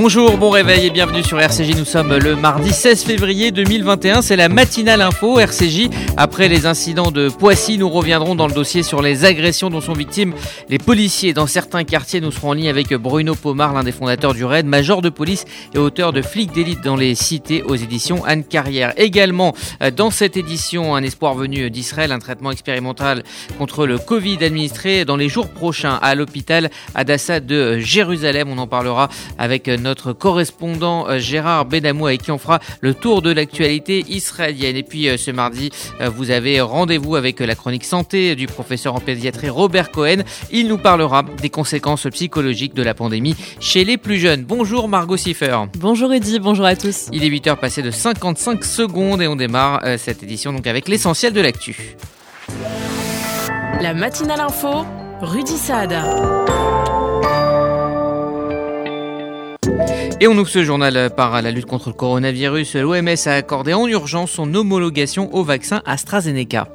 Bonjour, bon réveil et bienvenue sur RCJ. Nous sommes le mardi 16 février 2021. C'est la matinale info RCJ. Après les incidents de Poissy, nous reviendrons dans le dossier sur les agressions dont sont victimes les policiers dans certains quartiers. Nous serons en ligne avec Bruno Pomar, l'un des fondateurs du RAID, major de police et auteur de Flics d'élite dans les cités aux éditions Anne Carrière. Également, euh, dans cette édition, un espoir venu d'Israël, un traitement expérimental contre le Covid administré dans les jours prochains à l'hôpital Adassa de Jérusalem. On en parlera avec notre correspondant euh, Gérard Benamou avec qui on fera le tour de l'actualité israélienne. Et puis euh, ce mardi, euh, vous avez rendez-vous avec la chronique santé du professeur en pédiatrie Robert Cohen. Il nous parlera des conséquences psychologiques de la pandémie chez les plus jeunes. Bonjour Margot Siffer. Bonjour Eddy, bonjour à tous. Il est 8h passé de 55 secondes et on démarre cette édition donc avec l'essentiel de l'actu. La matinale info, Rudy Saad. Et on ouvre ce journal par la lutte contre le coronavirus. L'OMS a accordé en urgence son homologation au vaccin AstraZeneca.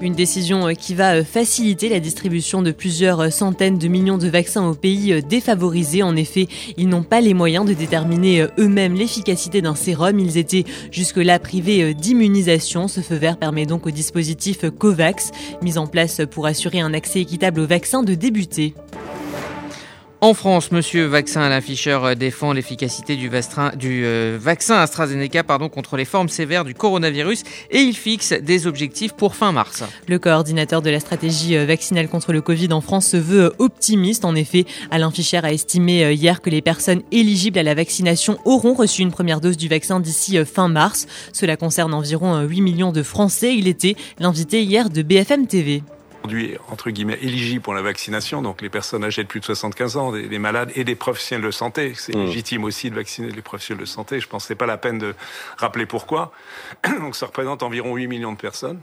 Une décision qui va faciliter la distribution de plusieurs centaines de millions de vaccins aux pays défavorisés. En effet, ils n'ont pas les moyens de déterminer eux-mêmes l'efficacité d'un sérum. Ils étaient jusque-là privés d'immunisation. Ce feu vert permet donc au dispositif COVAX, mis en place pour assurer un accès équitable aux vaccins, de débuter. En France, Monsieur Vaccin Alain Fischer euh, défend l'efficacité du, euh, vaccin AstraZeneca contre les formes sévères du coronavirus et il fixe des objectifs pour fin mars. Le coordinateur de la stratégie euh, vaccinale contre le Covid en France se veut optimiste. En effet, Alain Fischer a estimé hier que les personnes éligibles à la vaccination auront reçu une première dose du vaccin d'ici fin mars. Cela concerne environ 8 millions de Français. Il était l'invité hier de BFM TV aujourd'hui entre guillemets éligibles pour la vaccination, donc les personnes âgées de plus de 75 ans, des, malades et des professionnels de santé. C'est mmh. légitime aussi de vacciner les professionnels de santé. Je pense que c'est pas la peine de rappeler pourquoi. Donc ça représente environ 8 millions de personnes.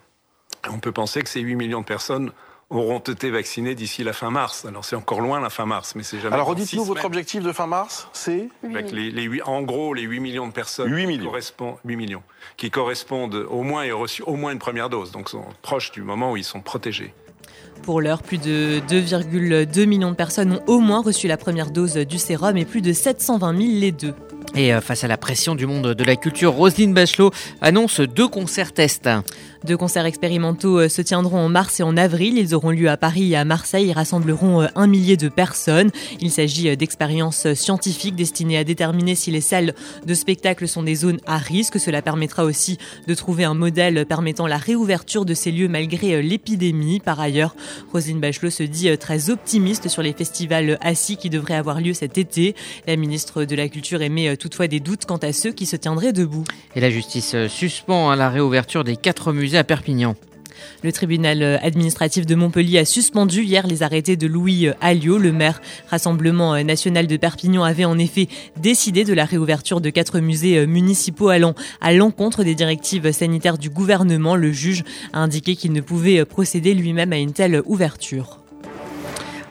On peut penser que ces 8 millions de personnes auront été vaccinés d'ici la fin mars. Alors c'est encore loin la fin mars, mais c'est jamais. Alors redites-nous votre objectif de fin mars, c'est les, En gros, les 8 millions de personnes 8 millions. Correspondent, 8 millions, qui correspondent au moins et reçu au moins une première dose, donc sont proches du moment où ils sont protégés. Pour l'heure, plus de 2,2 millions de personnes ont au moins reçu la première dose du sérum et plus de 720 000 les deux. Et euh, face à la pression du monde de la culture, Roselyne Bachelot annonce deux concerts tests. Deux concerts expérimentaux euh, se tiendront en mars et en avril. Ils auront lieu à Paris et à Marseille. Ils rassembleront euh, un millier de personnes. Il s'agit d'expériences scientifiques destinées à déterminer si les salles de spectacle sont des zones à risque. Cela permettra aussi de trouver un modèle permettant la réouverture de ces lieux malgré l'épidémie. Par ailleurs, Roselyne Bachelot se dit très optimiste sur les festivals assis qui devraient avoir lieu cet été. La ministre de la Culture émet toutefois des doutes quant à ceux qui se tiendraient debout. Et la justice euh, suspend hein, la réouverture des quatre musées à Perpignan. Le tribunal euh, administratif de Montpellier a suspendu hier les arrêtés de Louis euh, Alliot. Le maire Rassemblement national de Perpignan avait en effet décidé de la réouverture de quatre musées municipaux allant à l'encontre des directives sanitaires du gouvernement. Le juge a indiqué qu'il ne pouvait procéder lui-même à une telle ouverture.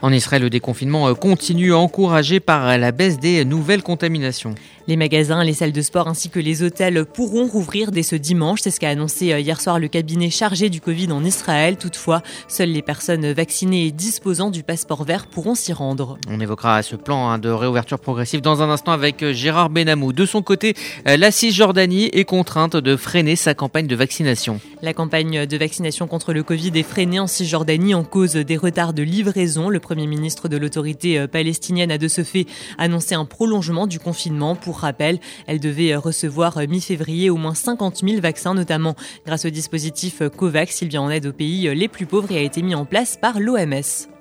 En Israël, le déconfinement continue encouragé par la baisse des nouvelles contaminations. Les magasins, les salles de sport ainsi que les hôtels pourront rouvrir dès ce dimanche. C'est ce qu'a annoncé euh, hier soir le cabinet chargé du Covid en Israël. Toutefois, seules les personnes vaccinées et disposant du passeport vert pourront s'y rendre. On évoquera ce plan hein, de réouverture progressive dans un instant avec euh, Gérard Benamou. De son côté, euh, la Cisjordanie est contrainte de freiner sa campagne de vaccination. La campagne de vaccination contre le Covid est freinée en Cisjordanie en cause des retards de livraison. Le Premier ministre de l'autorité palestinienne a de ce fait annoncé un prolongement du confinement pour rappel, elle devait recevoir mi-février au moins 50 000 vaccins, notamment grâce au dispositif COVAX. Il vient en aide aux pays les plus pauvres et a été mis en place par l'OMS.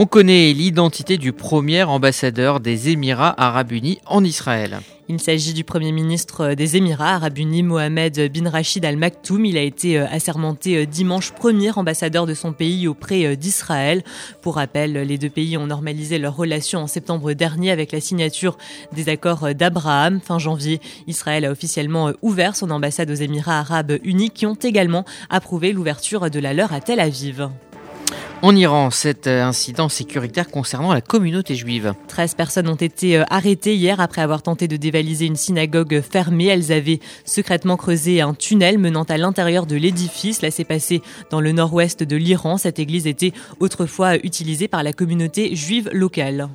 On connaît l'identité du premier ambassadeur des Émirats arabes unis en Israël. Il s'agit du Premier ministre des Émirats arabes unis, Mohamed bin Rachid Al Maktoum. Il a été euh, assermenté euh, dimanche premier ambassadeur de son pays auprès euh, d'Israël. Pour rappel, les deux pays ont normalisé leurs relations en septembre dernier avec la signature des accords d'Abraham. Fin janvier, Israël a officiellement ouvert son ambassade aux Émirats arabes unis qui ont également approuvé l'ouverture de la leur à Tel Aviv. En Iran, cet euh, incident sécuritaire concernant la communauté juive. 13 personnes ont été euh, arrêtées hier après avoir tenté de dévaliser une synagogue fermée. Elles avaient secrètement creusé un tunnel menant à l'intérieur de l'édifice. Là, s'est passé dans le nord-ouest de l'Iran. Cette église était autrefois utilisée par la communauté juive locale.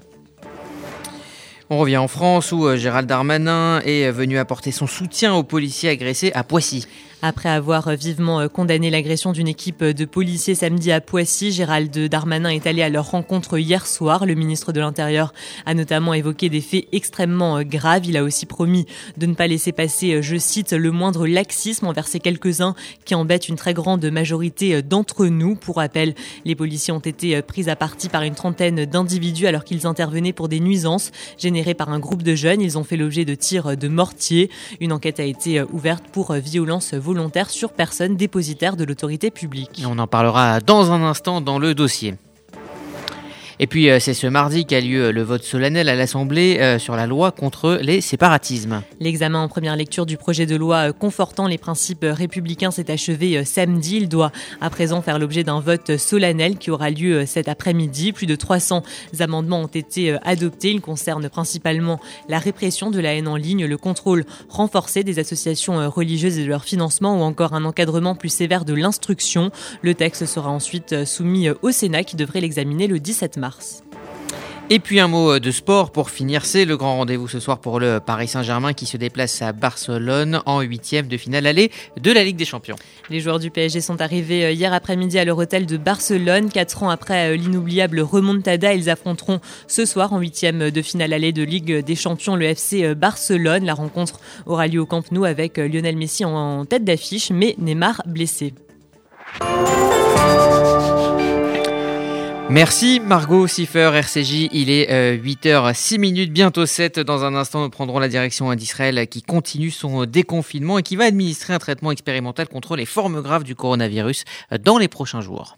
On revient en France où euh, Gérald Darmanin est venu apporter son soutien aux policiers agressés à Poissy. Après avoir vivement euh, condamné l'agression d'une équipe de policiers samedi à Poissy, Gérald Darmanin est allé à leur rencontre hier soir. Le ministre de l'Intérieur a notamment évoqué des faits extrêmement euh, graves. Il a aussi promis de ne pas laisser passer, euh, je cite, le moindre laxisme envers ces quelques-uns qui embêtent une très grande majorité d'entre nous. Pour rappel, les policiers ont été pris à partie par une trentaine d'individus alors qu'ils intervenaient pour des nuisances générées par un groupe de jeunes. Ils ont fait l'objet de tirs de mortier. Une enquête a été ouverte pour violence volontaire sur personne dépositaire de l'autorité publique. on en parlera dans un instant dans le dossier. Et puis euh, c'est ce mardi qu'a lieu le vote solennel à l'Assemblée euh, sur la loi contre les séparatismes. L'examen en première lecture du projet de loi euh, confortant les principes républicains s'est achevé samedi. Il doit à présent faire l'objet d'un vote solennel qui aura lieu cet après-midi. Plus de 300 amendements ont été adoptés. Ils concernent principalement la répression de la haine en ligne, le contrôle renforcé des associations religieuses et de leur financement ou encore un encadrement plus sévère de l'instruction. Le texte sera ensuite soumis au Sénat qui devrait l'examiner le 17 mars. Et puis un mot de sport pour finir, c'est le grand rendez-vous ce soir pour le Paris Saint-Germain qui se déplace à Barcelone en huitième de finale allée de la Ligue des Champions. Les joueurs du PSG sont arrivés euh, hier après-midi à leur hôtel de Barcelone. Quatre ans après euh, l'inoubliable remontada, ils affronteront ce soir en huitième de finale allée de Ligue des Champions le FC euh, Barcelone. La rencontre aura lieu au Camp Nou avec Lionel Messi en tête d'affiche, mais Neymar blessé. Merci Margot Siffer, RCJ. Il est 8h06 euh, minutes, bientôt 7. Dans un instant, nous prendrons la direction d'Israël qui continue son déconfinement et qui va administrer un traitement expérimental contre les formes graves du coronavirus dans les prochains jours.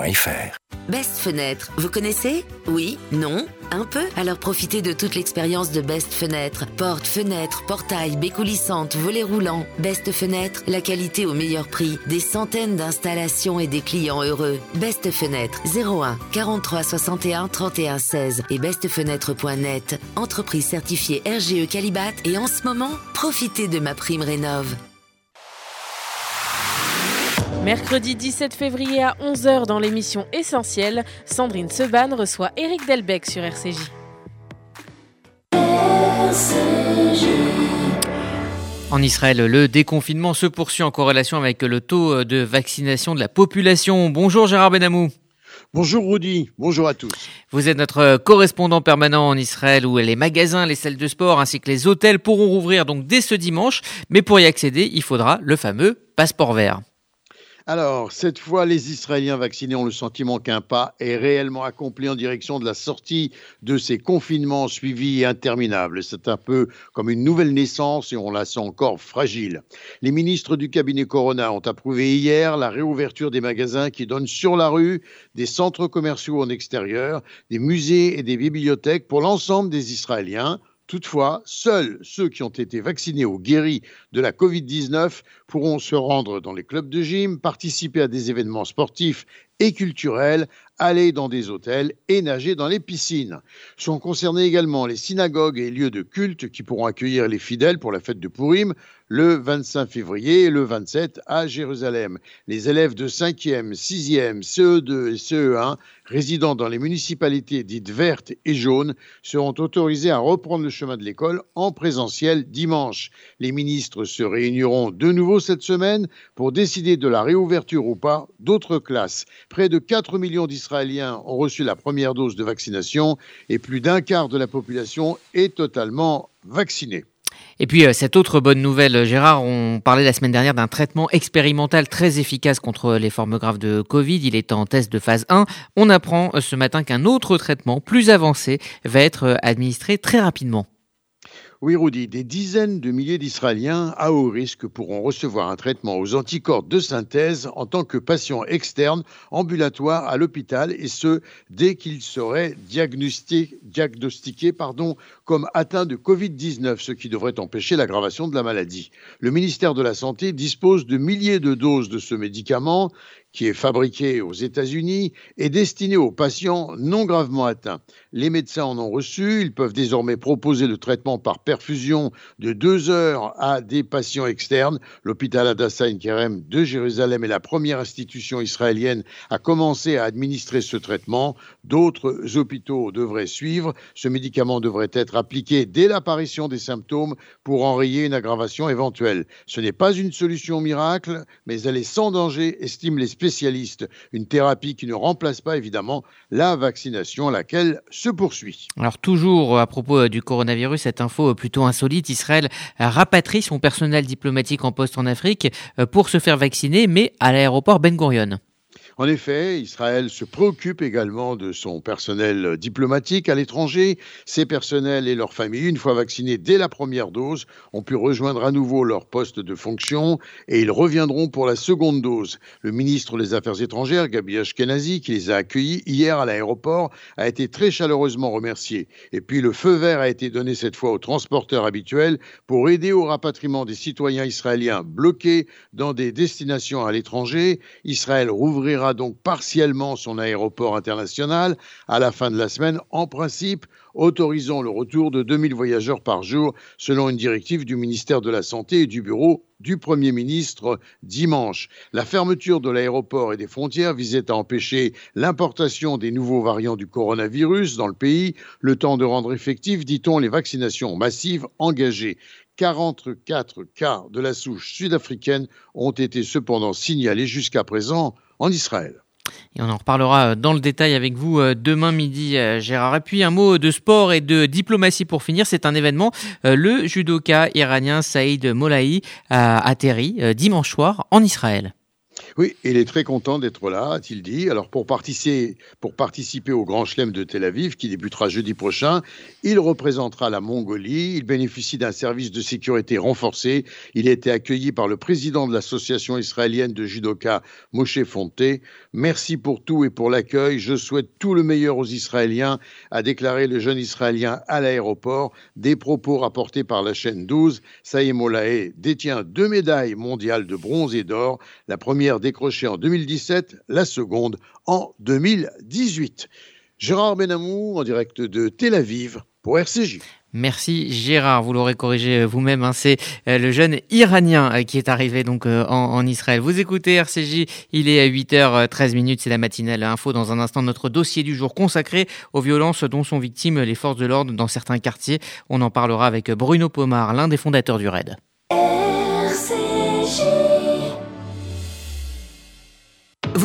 Best Fenêtre, vous connaissez? Oui Non Un peu? Alors profitez de toute l'expérience de Best Fenêtre. Porte, fenêtre, portail, baies coulissantes, volets roulants. Best Fenêtre, la qualité au meilleur prix. Des centaines d'installations et des clients heureux. Best Fenêtre, 01 43 61 31 16 et bestfenêtre.net. Entreprise certifiée RGE Calibat et en ce moment, profitez de ma prime rénove. Mercredi 17 février à 11h dans l'émission Essentielle, Sandrine Seban reçoit Eric Delbecq sur RCJ. En Israël, le déconfinement se poursuit en corrélation avec le taux de vaccination de la population. Bonjour Gérard Benamou. Bonjour Rudy, bonjour à tous. Vous êtes notre correspondant permanent en Israël où les magasins, les salles de sport ainsi que les hôtels pourront rouvrir donc dès ce dimanche. Mais pour y accéder, il faudra le fameux passeport vert. Alors, cette fois, les Israéliens vaccinés ont le sentiment qu'un pas est réellement accompli en direction de la sortie de ces confinements suivis et interminables. C'est un peu comme une nouvelle naissance et on la sent encore fragile. Les ministres du cabinet Corona ont approuvé hier la réouverture des magasins qui donnent sur la rue, des centres commerciaux en extérieur, des musées et des bibliothèques pour l'ensemble des Israéliens Toutefois, seuls ceux qui ont été vaccinés ou guéris de la Covid-19 pourront se rendre dans les clubs de gym, participer à des événements sportifs et culturels, aller dans des hôtels et nager dans les piscines. Sont concernés également les synagogues et lieux de culte qui pourront accueillir les fidèles pour la fête de Purim le 25 février et le 27 à Jérusalem. Les élèves de 5e, 6e, CE2 et CE1 résidant dans les municipalités dites vertes et jaunes seront autorisés à reprendre le chemin de l'école en présentiel dimanche. Les ministres se réuniront de nouveau cette semaine pour décider de la réouverture ou pas d'autres classes. Près de 4 millions d'Israéliens ont reçu la première dose de vaccination et plus d'un quart de la population est totalement vaccinée. Et puis euh, cette autre bonne nouvelle, Gérard, on parlait la semaine dernière d'un traitement expérimental très efficace contre les formes graves de Covid. Il est en test de phase 1. On apprend euh, ce matin qu'un autre traitement plus avancé va être euh, administré très rapidement. Oui, Rudy, des dizaines de milliers d'Israéliens à haut risque pourront recevoir un traitement aux anticorps de synthèse en tant que patients externes ambulatoires à l'hôpital et ce, dès qu'ils seraient diagnostiqués, comme atteints de Covid-19, ce qui devrait empêcher l'aggravation de la maladie. Le ministère de la Santé dispose de milliers de doses de ce médicament qui est fabriqué aux États-Unis, est destiné aux patients non gravement atteints. Les médecins en ont reçu, ils peuvent désormais proposer le traitement par perfusion de deux heures à des patients externes. L'hôpital Adassa Kerem de Jérusalem est la première institution israélienne à commencer à administrer ce traitement. D'autres hôpitaux devraient suivre. Ce médicament devrait être appliqué dès l'apparition des symptômes pour enrayer une aggravation éventuelle. Ce n'est pas une solution miracle, mais elle est sans danger, estime les spécialiste, une thérapie qui ne remplace pas évidemment la vaccination, laquelle se poursuit. Alors toujours à propos euh, du coronavirus, cette info euh, plutôt insolite, Israël rapatrie son personnel diplomatique en poste en Afrique euh, pour se faire vacciner, mais à l'aéroport Ben Gurion. En effet, Israël se préoccupe également de son personnel diplomatique à l'étranger. Ces personnels et leurs familles, une fois vaccinés dès la première dose, ont pu rejoindre à nouveau leur poste de fonction et ils reviendront pour la seconde dose. Le ministre des Affaires étrangères, Gabi Ashkenazi, qui les a accueillis hier à l'aéroport, a été très chaleureusement remercié. Et puis le feu vert a été donné cette fois aux transporteurs habituels pour aider au rapatriement des citoyens israéliens bloqués dans des destinations à l'étranger. Israël rouvrira donc partiellement son aéroport international à la fin de la semaine, en principe autorisant le retour de 2000 voyageurs par jour, selon une directive du ministère de la Santé et du bureau du Premier ministre dimanche. La fermeture de l'aéroport et des frontières visait à empêcher l'importation des nouveaux variants du coronavirus dans le pays, le temps de rendre effectives, dit-on, les vaccinations massives engagées. 44 cas de la souche sud-africaine ont été cependant signalés jusqu'à présent en Israël. Et on en reparlera euh, dans le détail avec vous euh, demain midi, euh, Gérard. Et puis un mot de sport et de diplomatie pour finir. C'est un événement. Le judoka iranien Saïd Molahi a atterri dimanche soir en Israël. Oui, il est très content d'être là, a-t-il dit. Alors, pour participer, au Grand Chelem de Tel Aviv, qui débutera jeudi prochain, il représentera la Mongolie. Il bénéficie d'un service de sécurité renforcé. Il a été accueilli par le président de l'association israélienne de judoka, Moshe Fonté. Merci pour tout et pour l'accueil. Je souhaite tout le meilleur aux Israéliens, a déclaré le jeune Israélien à l'aéroport. Des propos rapportés par la chaîne 12. Saïm Olae détient deux médailles mondiales de bronze et d'or. La première décrochée en 2017, la seconde en 2018. Gérard Benamou en direct de Tel Aviv pour RCJ. Merci Gérard, vous l'aurez corrigé vous-même, hein. c'est euh, le jeune Iranien euh, qui est arrivé donc euh, en, Israël. Vous écoutez RCJ, il est à 8h13 minutes, c'est la matinale info. Dans un instant, notre dossier du jour consacré aux violences dont sont victimes les forces de l'ordre dans certains quartiers. On en parlera avec Bruno Pomar, l'un des fondateurs du RAID.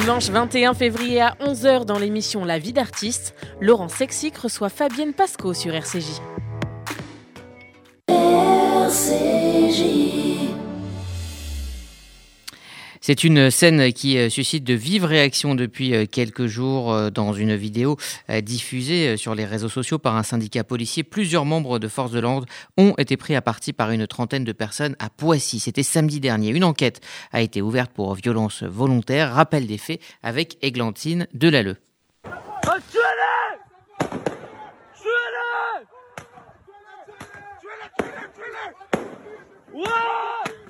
Dimanche 21 février à 11h dans l'émission La vie d'artiste, Laurent Sexic reçoit Fabienne Pasco sur RCJ. C'est une scène qui euh, suscite de vives réactions depuis euh, quelques jours euh, dans une vidéo diffusée sur les réseaux sociaux par un syndicat policier. Plusieurs membres de forces de l'ordre ont été pris à partie par une trentaine de personnes à Poissy. C'était samedi dernier. Une enquête a été ouverte pour violence volontaire. Rappel des faits avec Églantine Delalleux.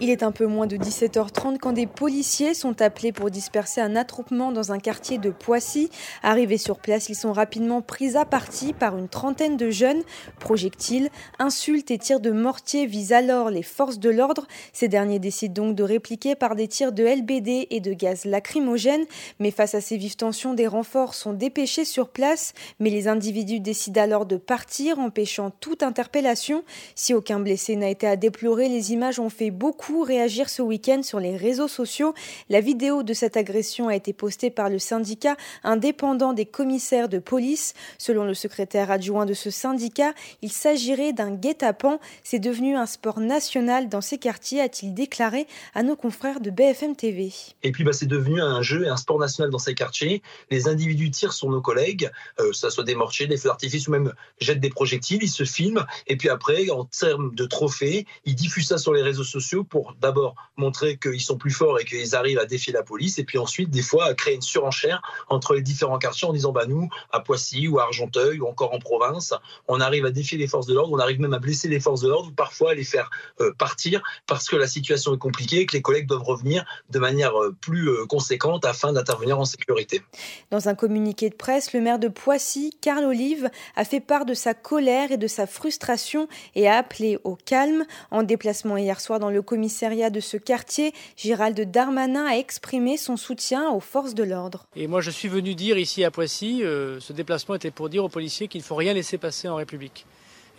Il est un peu moins de 17h30 quand des policiers sont appelés pour disperser un attroupement dans un quartier de Poissy. Arrivés sur place, ils sont rapidement pris à partie par une trentaine de jeunes. Projectiles, insultes et tirs de mortier visent alors les forces de l'ordre. Ces derniers décident donc de répliquer par des tirs de LBD et de gaz lacrymogène. Mais face à ces vives tensions, des renforts sont dépêchés sur place. Mais les individus décident alors de partir, empêchant toute interpellation. Si aucun blessé n'a été à déplorer, les images ont fait beaucoup réagir ce week-end sur les réseaux sociaux. La vidéo de cette agression a été postée par le syndicat indépendant des commissaires de police. Selon le secrétaire adjoint de ce syndicat, il s'agirait d'un guet-apens. C'est devenu un sport national dans ces quartiers, a-t-il déclaré à nos confrères de BFM TV. Et puis bah, c'est devenu un jeu et un sport national dans ces quartiers. Les individus tirent sur nos collègues, euh, ça soit des mortiers, des feux d'artifice ou même jettent des projectiles, ils se filment et puis après, en termes de trophées, ils diffusent ça sur les réseaux sociaux pour d'abord montrer qu'ils sont plus forts et qu'ils arrivent à défier la police, et puis ensuite, des fois, à créer une surenchère entre les différents quartiers en disant, bah nous, à Poissy ou à Argenteuil ou encore en province, on arrive à défier les forces de l'ordre, on arrive même à blesser les forces de l'ordre ou parfois à les faire euh, partir parce que la situation est compliquée et que les collègues doivent revenir de manière euh, plus euh, conséquente afin d'intervenir en sécurité. Dans un communiqué de presse, le maire de Poissy, Carl Olive, a fait part de sa colère et de sa frustration et a appelé au calme. En déplacement hier soir dans le commissariat de ce quartier, Gérald Darmanin a exprimé son soutien aux forces de l'ordre. Et moi, je suis venu dire ici à Poissy, euh, ce déplacement était pour dire aux policiers qu'il ne faut rien laisser passer en République.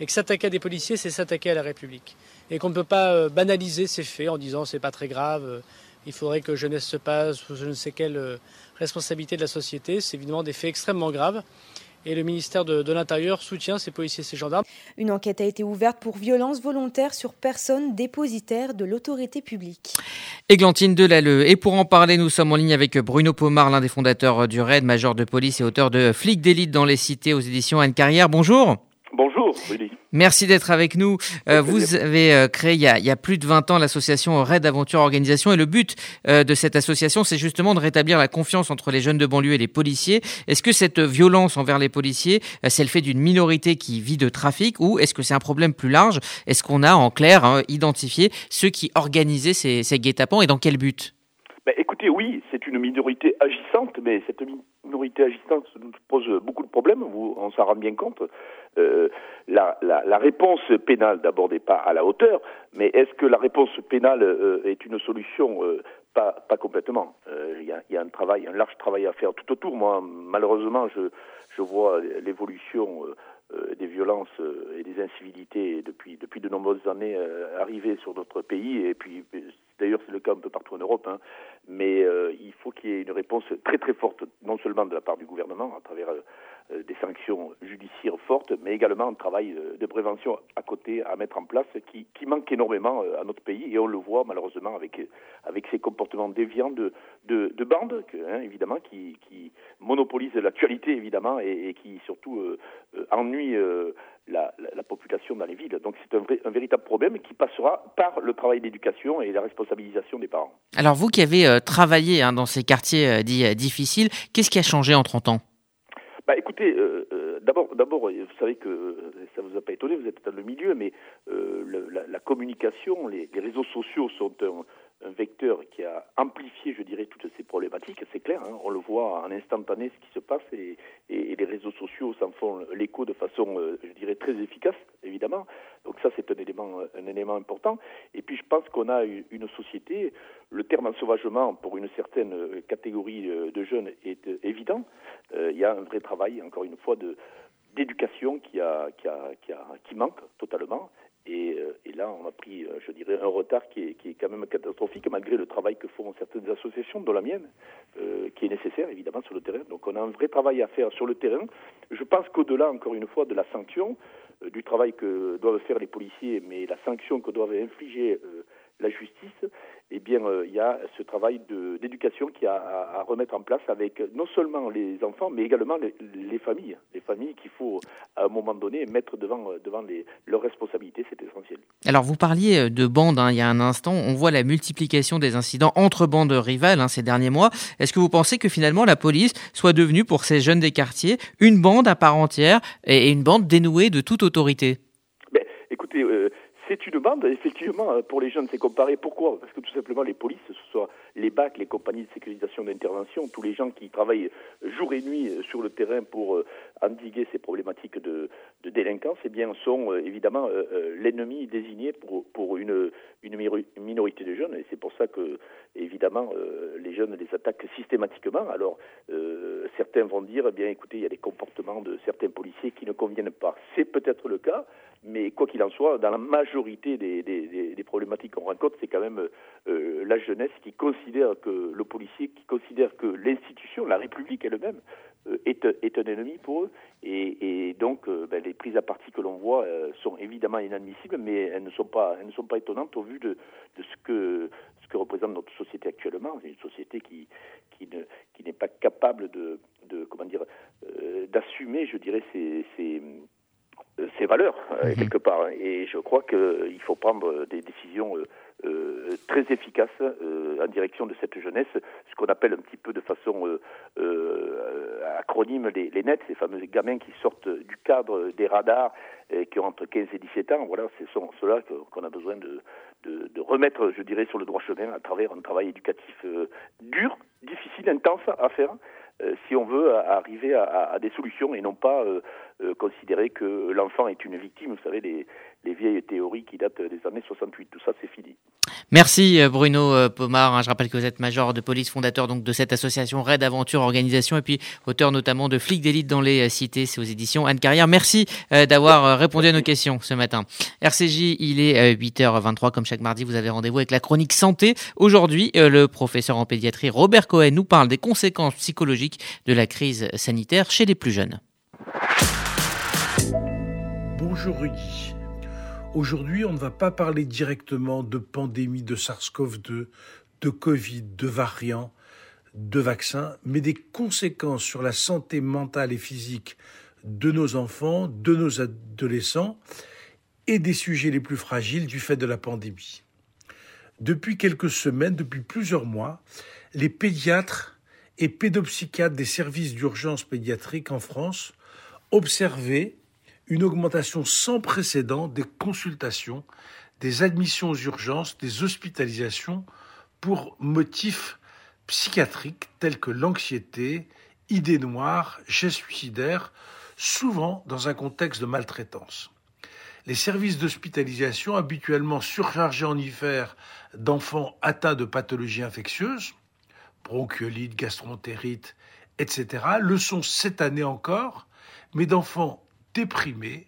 Et que s'attaquer à des policiers, c'est s'attaquer à la République. Et qu'on ne peut pas euh, banaliser ces faits en disant c'est pas très grave, euh, il faudrait que jeunesse se passe, ou je ne sais quelle responsabilité de la société. C'est évidemment des faits extrêmement graves et le ministère de, l'Intérieur soutient ces policiers et ces gendarmes. Une enquête a été ouverte pour violence volontaire sur personnes dépositaires de l'autorité publique. Églantine Delalleux. Et pour en parler, nous sommes en ligne avec Bruno Pomar, l'un des fondateurs du RAID, major de police et auteur de Flics d'élite dans les cités aux éditions Anne Carrière. Bonjour. Bonjour, Willy. Merci d'être avec nous. Euh, vous avez euh, créé il y, a, plus de 20 ans l'association Raid Aventure Organisation et le but euh, de cette association, c'est justement de rétablir la confiance entre les jeunes de banlieue et les policiers. Est-ce que cette violence envers les policiers, c'est le fait d'une minorité qui vit de trafic ou est-ce que c'est un problème plus large? Est-ce qu'on a en clair hein, identifié ceux qui organisaient ces, ces guet-apens et dans quel but? Oui, c'est une minorité agissante, mais cette minorité agissante nous pose beaucoup de problèmes, vous, on s'en rend bien compte. Euh, la, réponse pénale d'abord n'est pas à la hauteur, mais est-ce que la réponse pénale euh, est une solution? Euh, pas, complètement. Il y a, un travail, un large travail à faire tout autour. Moi, malheureusement, je, vois l'évolution des violences et des incivilités depuis de nombreuses années arriver sur notre pays et puis d'ailleurs c'est le cas un peu partout en Europe hein. mais il faut qu'il y ait une réponse très très forte non seulement de la part du gouvernement à travers des sanctions judiciaires fortes, mais également un travail de prévention à côté à mettre en place qui, manque énormément à notre pays et on le voit malheureusement avec avec ces comportements déviants de de, de bandes hein, évidemment qui, qui monopolisent l'actualité évidemment et, qui surtout euh, ennuient la, la, population dans les villes. Donc c'est un, un, véritable problème qui passera par le travail d'éducation et la responsabilisation des parents. Alors vous qui avez travaillé hein, dans ces quartiers dits difficiles, qu'est-ce qui a changé en 30 ans? Bah, écoutez, euh, euh, d'abord, d'abord, vous savez que ça vous a pas étonné, vous êtes dans le milieu, mais euh, la, communication, les, les, réseaux sociaux sont un, un vecteur qui a amplifié, je dirais, toutes ces problématiques, c'est clair, hein, on le voit en instantané ce qui se passe et, les réseaux sociaux s'en font l'écho de façon, euh, je dirais, très efficace, évidemment. Donc ça, c'est un élément, élément important. Et puis je pense qu'on a une société, le terme ensauvagement pour une certaine catégorie euh, de jeunes est euh, évident. il y a un vrai travail, encore une fois, d'éducation qui manque totalement. Et, euh, et, là, on a pris, euh, je dirais, un retard qui est, quand même catastrophique, malgré le travail que font certaines associations, dont la mienne, euh, qui est nécessaire, évidemment, sur le terrain. Donc, on a un vrai travail à faire sur le terrain. Je pense qu'au-delà, encore une fois, de la sanction, du travail que doivent faire les policiers, mais la sanction que doivent infliger la justice, eh bien, euh, il y a ce travail d'éducation qui a à, remettre en place avec non seulement les enfants, mais également les, les familles. Les familles qu'il faut, à un moment donné, mettre devant, devant les, leurs responsabilités, c'est essentiel. Alors, vous parliez de bandes hein, il y a un instant. On voit la multiplication des incidents entre bandes rivales hein, ces derniers mois. Est-ce que vous pensez que finalement la police soit devenue, pour ces jeunes des quartiers, une bande à part entière et une bande dénouée de toute autorité? euh, c'est une bande, effectivement, pour les jeunes, c'est comparé. Pourquoi? Parce que tout simplement, les polices, ce soit les BAC, les compagnies de sécurisation d'intervention, tous les gens qui travaillent jour et nuit sur le terrain pour euh, endiguer ces problématiques de, délinquance, eh bien, sont euh, évidemment euh, euh l'ennemi désigné pour, une, minorité de jeunes. Et c'est pour ça que, évidemment, euh, les jeunes les attaquent systématiquement. Alors, euh, certains vont dire, eh bien, écoutez, il y a des comportements de certains policiers qui ne conviennent pas. C'est peut-être le cas, mais quoi qu'il en soit, dans la majorité des, problématiques qu'on rencontre, c'est quand même euh, la jeunesse qui considère que le policier, qui considère que l'institution, la République elle-même, euh, est, un ennemi pour eux. Et, donc, euh, ben, les prises à partie que l'on voit sont évidemment inadmissibles, mais elles ne sont pas, elles ne étonnantes au vu de, de ce que ce que représente notre société actuellement. C'est une société qui qui ne qui n'est pas capable de, de comment dire d'assumer, je dirais, ses valeurs euh, quelque part. Et je crois qu'il faut prendre des décisions euh, euh, très efficaces en direction de cette jeunesse, ce qu'on appelle un petit peu de façon acronyme les, les nets, ces fameux gamins qui sortent du cadre des radars et qui ont entre 15 et 17 ans. Voilà, ce sont ceux-là qu'on a besoin de, de, de, remettre, je dirais, sur le droit chemin à travers un travail éducatif dur, difficile, intense à faire, euh, si on veut arriver à, des solutions et non pas euh, euh, considérer que l'enfant est une victime. Vous savez, les, les vieilles théories qui datent des années 68, tout ça c'est fini. Merci Bruno Pomar. Je rappelle que vous êtes major de police, fondateur donc de cette association Red Aventure Organisation et puis auteur notamment de Flics d'élite dans les cités. C'est aux éditions Anne Carrière. Merci d'avoir répondu à nos questions ce matin. RCJ, il est 8h23 comme chaque mardi. Vous avez rendez-vous avec la chronique santé. Aujourd'hui, le professeur en pédiatrie Robert Cohen nous parle des conséquences psychologiques de la crise sanitaire chez les plus jeunes. Bonjour Rudy. Aujourd'hui, on ne va pas parler directement de pandémie de SARS-CoV-2, de Covid, de variants, de vaccins, mais des conséquences sur la santé mentale et physique de nos enfants, de nos adolescents et des sujets les plus fragiles du fait de la pandémie. Depuis quelques semaines, depuis plusieurs mois, les pédiatres et pédopsychiatres des services d'urgence pédiatrique en France observaient une augmentation sans précédent des consultations, des admissions aux urgences, des hospitalisations pour motifs psychiatriques tels que l'anxiété, idées noires, gestes suicidaires, souvent dans un contexte de maltraitance. Les services d'hospitalisation, habituellement surchargés en hiver d'enfants atteints de pathologies infectieuses, bronchiolite, gastroentérite, etc., le sont cette année encore, mais d'enfants déprimés,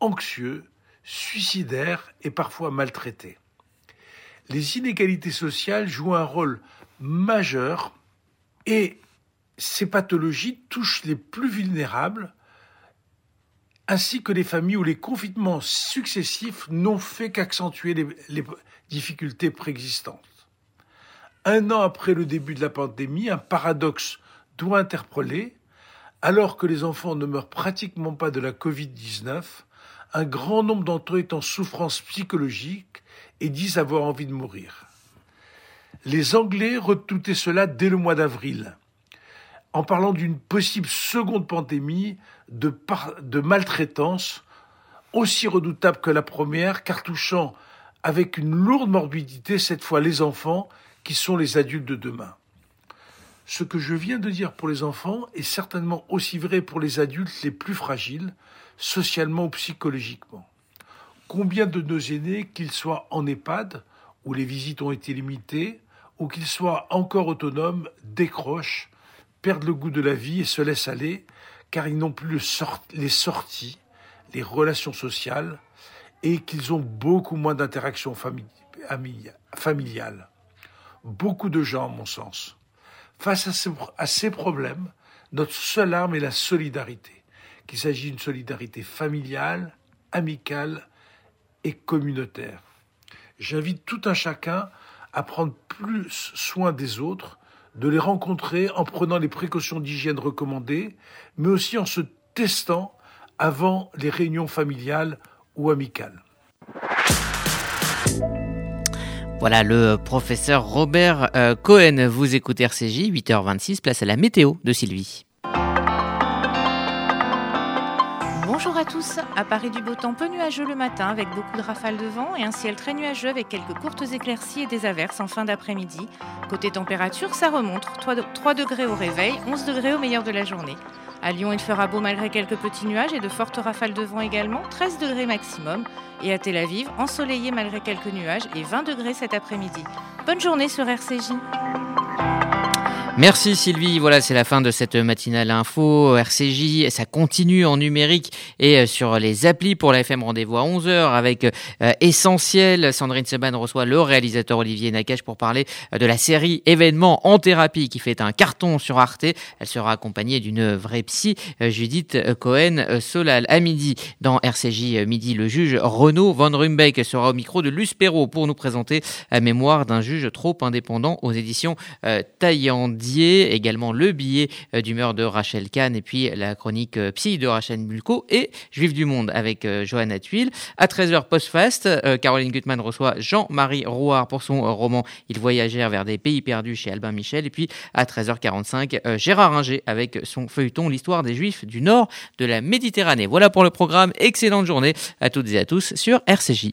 anxieux, suicidaires et parfois maltraités. Les inégalités sociales jouent un rôle majeur et ces pathologies touchent les plus vulnérables ainsi que les familles où les confinements successifs n'ont fait qu'accentuer les, difficultés préexistantes. Un an après le début de la pandémie, un paradoxe doit interpeller. Alors que les enfants ne meurent pratiquement pas de la Covid-19, un grand nombre d'entre eux est en souffrance psychologique et disent avoir envie de mourir. Les Anglais redoutaient cela dès le mois d'avril en parlant d'une possible seconde pandémie de, de maltraitance aussi redoutable que la première, car touchant avec une lourde morbidité cette fois les enfants qui sont les adultes de demain. Ce que je viens de dire pour les enfants est certainement aussi vrai pour les adultes les plus fragiles, socialement ou psychologiquement. Combien de nos aînés, qu'ils soient en EHPAD, où les visites ont été limitées, ou qu'ils soient encore autonomes, décrochent perdent le goût de la vie et se laissent aller, car ils n'ont plus les sorties, les relations sociales, et qu'ils ont beaucoup moins d'interactions familiales. Beaucoup de gens, à mon sens. Face à, ce, à ces problèmes, notre seule arme est la solidarité, qu'il s'agit d'une solidarité familiale, amicale et communautaire. J'invite tout un chacun à prendre plus soin des autres, de les rencontrer en prenant les précautions d'hygiène recommandées, mais aussi en se testant avant les réunions familiales ou amicales. Voilà le professeur Robert euh, Cohen. Vous écoutez RCJ, 8h26, place à la météo de Sylvie. Bonjour à tous. À Paris du beau temps peu nuageux le matin avec beaucoup de rafales de vent et un ciel très nuageux avec quelques courtes éclaircies et des averses en fin d'après-midi. Côté température, ça remonte. 3 degrés au réveil, 11 degrés au meilleur de la journée. À Lyon, il fera beau malgré quelques petits nuages et de fortes rafales de vent également, 13 degrés maximum. Et à Tel Aviv, ensoleillé malgré quelques nuages et 20 degrés cet après-midi. Bonne journée sur RCJ. Merci Sylvie, voilà c'est la fin de cette matinale info RCJ, ça continue en numérique et euh, sur les applis pour la FM rendez-vous à 11h avec euh, Essentiel. Sandrine Seban reçoit le réalisateur Olivier Nakache pour parler euh, de la série événements en thérapie qui fait un carton sur Arte. Elle sera accompagnée d'une vraie psy, Judith Cohen Solal. À midi, dans RCJ Midi, le juge Renaud Van Rumbeck sera au micro de Luce Perrault pour nous présenter la mémoire d'un juge trop indépendant aux éditions Également le billet euh, d'humeur de Rachel Kahn et puis la chronique euh, psy de Rachel Mulco et Juif du Monde avec euh, Johanna Tuile. À 13h post-fast, Caroline Gutmann reçoit Jean-Marie Rouard pour son roman Ils voyagèrent vers des pays perdus chez Albin Michel. Et puis à 13h45, Gérard Ringer avec son feuilleton L'histoire des Juifs du Nord de la Méditerranée. Voilà pour le programme. Excellente journée à toutes et à tous sur RCJ.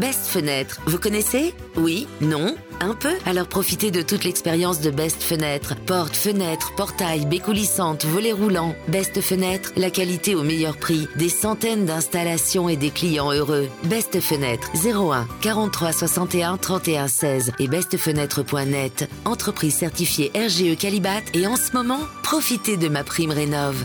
Best Fenêtre, vous connaissez? Oui Non Un peu? Alors profitez de toute l'expérience de Best Fenêtre. Porte, fenêtre, portail, baies coulissantes, volets roulants. Best Fenêtre, la qualité au meilleur prix. Des centaines d'installations et des clients heureux. Best Fenêtre, 01 43 61 31 16 et bestfenêtre.net. Entreprise certifiée RGE Calibat et en ce moment, profitez de ma prime rénov'.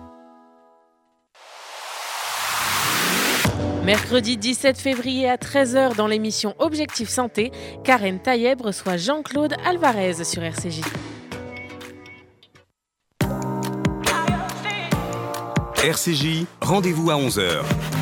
Mercredi 17 février à 13h dans l'émission Objectif Santé, Karen Taïeb reçoit Jean-Claude Alvarez sur RCJ. RCJ, rendez-vous à 11h.